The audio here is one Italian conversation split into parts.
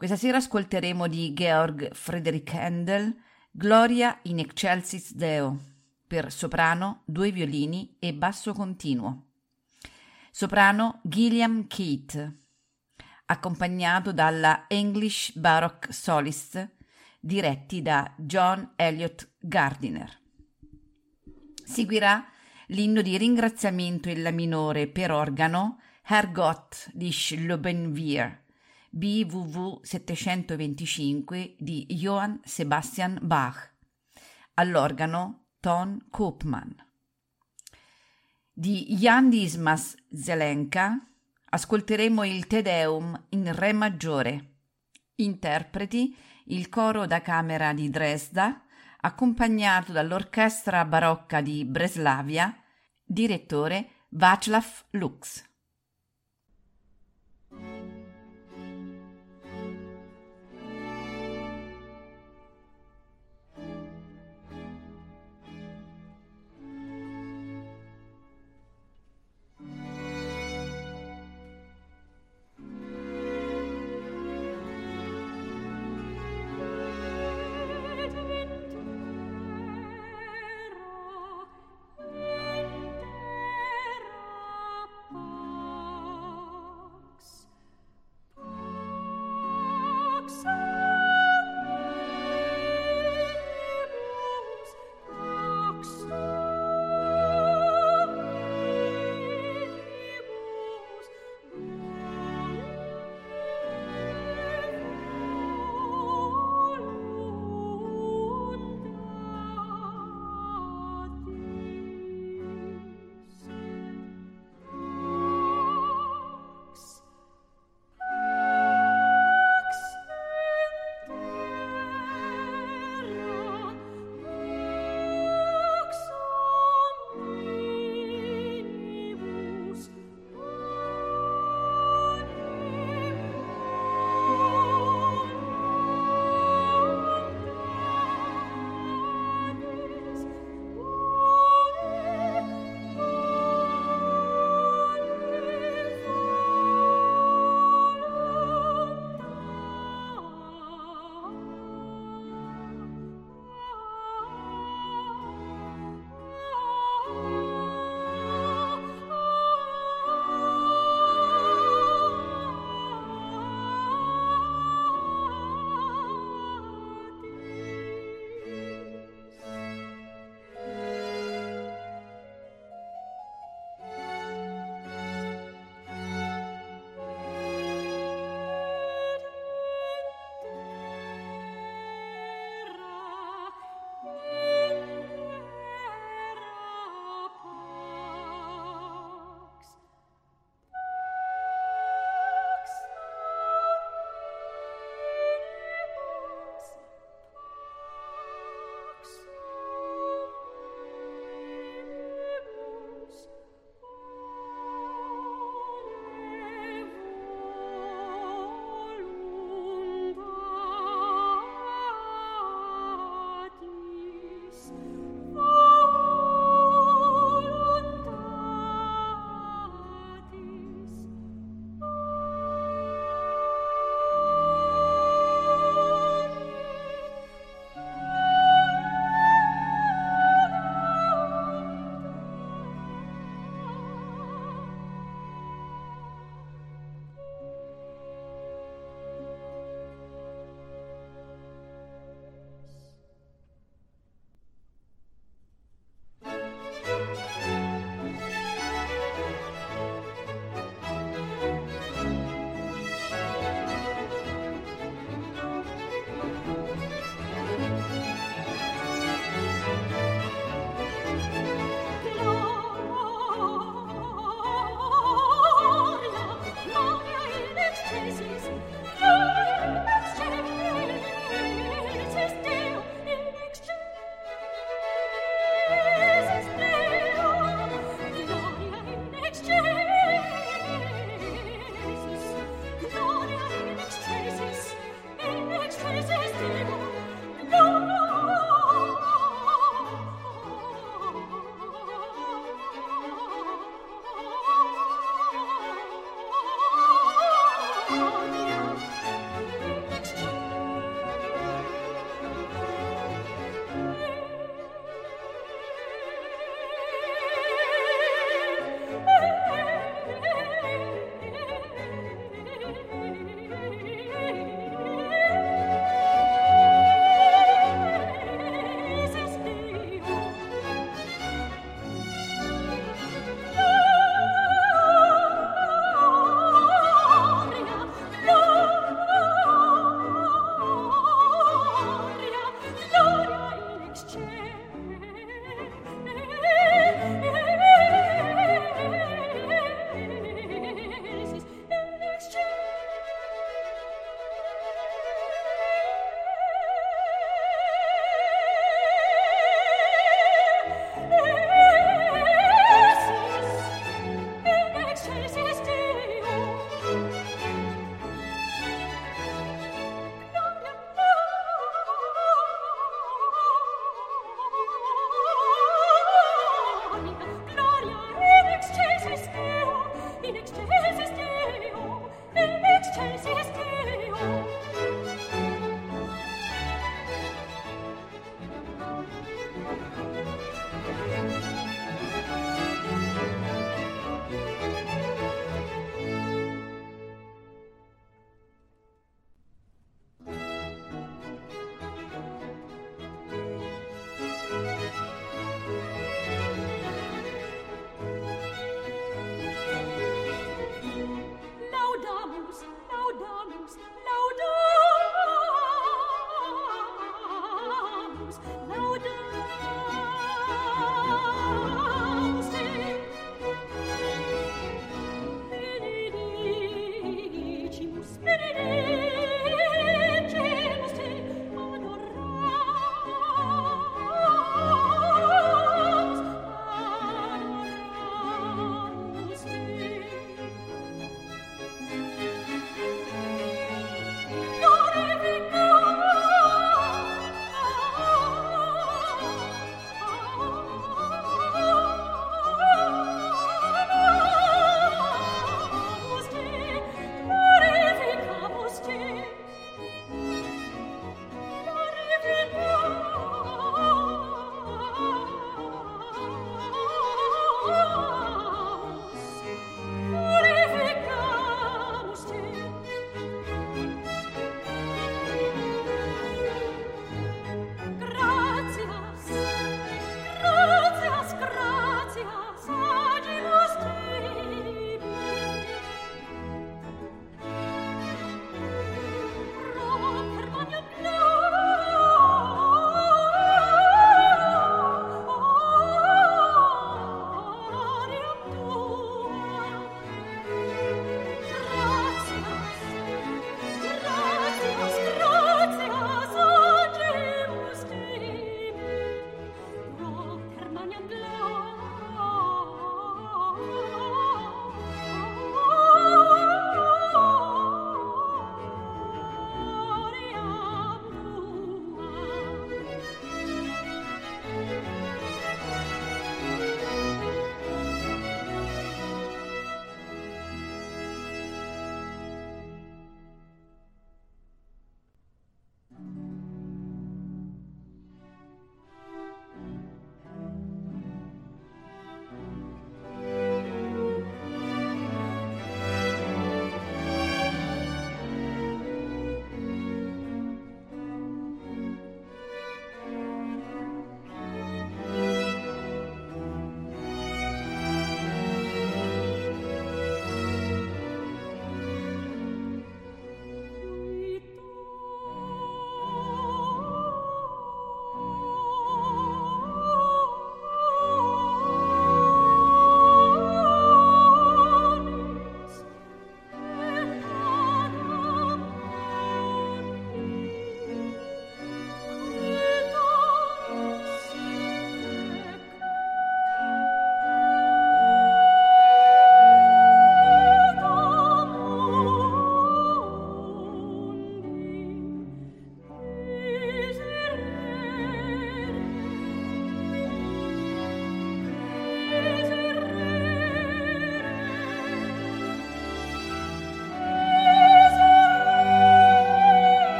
Questa sera ascolteremo di Georg Friedrich Handel Gloria in Excelsis Deo per soprano, due violini e basso continuo. Soprano Gilliam Keith, accompagnato dalla English Baroque Solist diretti da John Elliott Gardiner. Seguirà l'inno di ringraziamento in La minore per organo Herrgott di Schlobenwier, BWV 725 di Johann Sebastian Bach, all'organo Ton Koopman. Di Jan Dismas Zelenka ascolteremo il Te Deum in Re maggiore. Interpreti il coro da camera di Dresda, accompagnato dall'orchestra barocca di Breslavia Direttore Václav Lux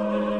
Amen.